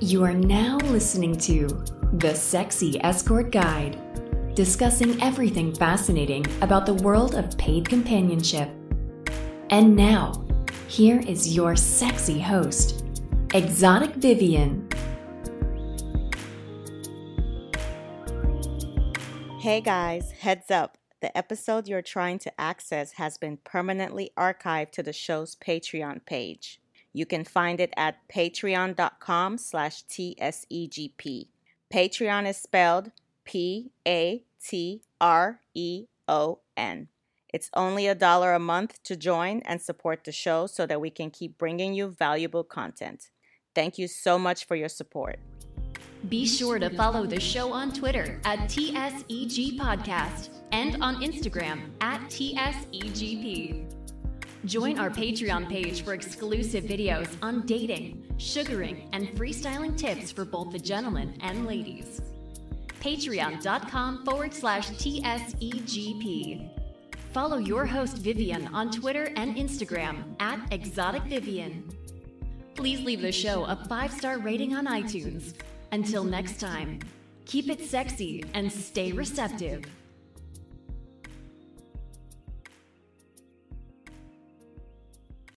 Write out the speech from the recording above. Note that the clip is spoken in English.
You are now listening to The Sexy Escort Guide, discussing everything fascinating about the world of paid companionship. And now, here is your sexy host, Exotic Vivian. Hey guys, heads up. The episode you're trying to access has been permanently archived to the show's Patreon page. You can find it at patreon.com slash tsegp. Patreon is spelled P-A-T-R-E-O-N. It's only a dollar a month to join and support the show so that we can keep bringing you valuable content. Thank you so much for your support. Be sure to follow the show on Twitter at TSEG Podcast and on Instagram at TSEGP. Join our Patreon page for exclusive videos on dating, sugaring, and freestyling tips for both the gentlemen and ladies. Patreon.com forward slash TSEGP. Follow your host Vivian on Twitter and Instagram at Exotic Vivian. Please leave the show a five star rating on iTunes. Until next time, keep it sexy and stay receptive.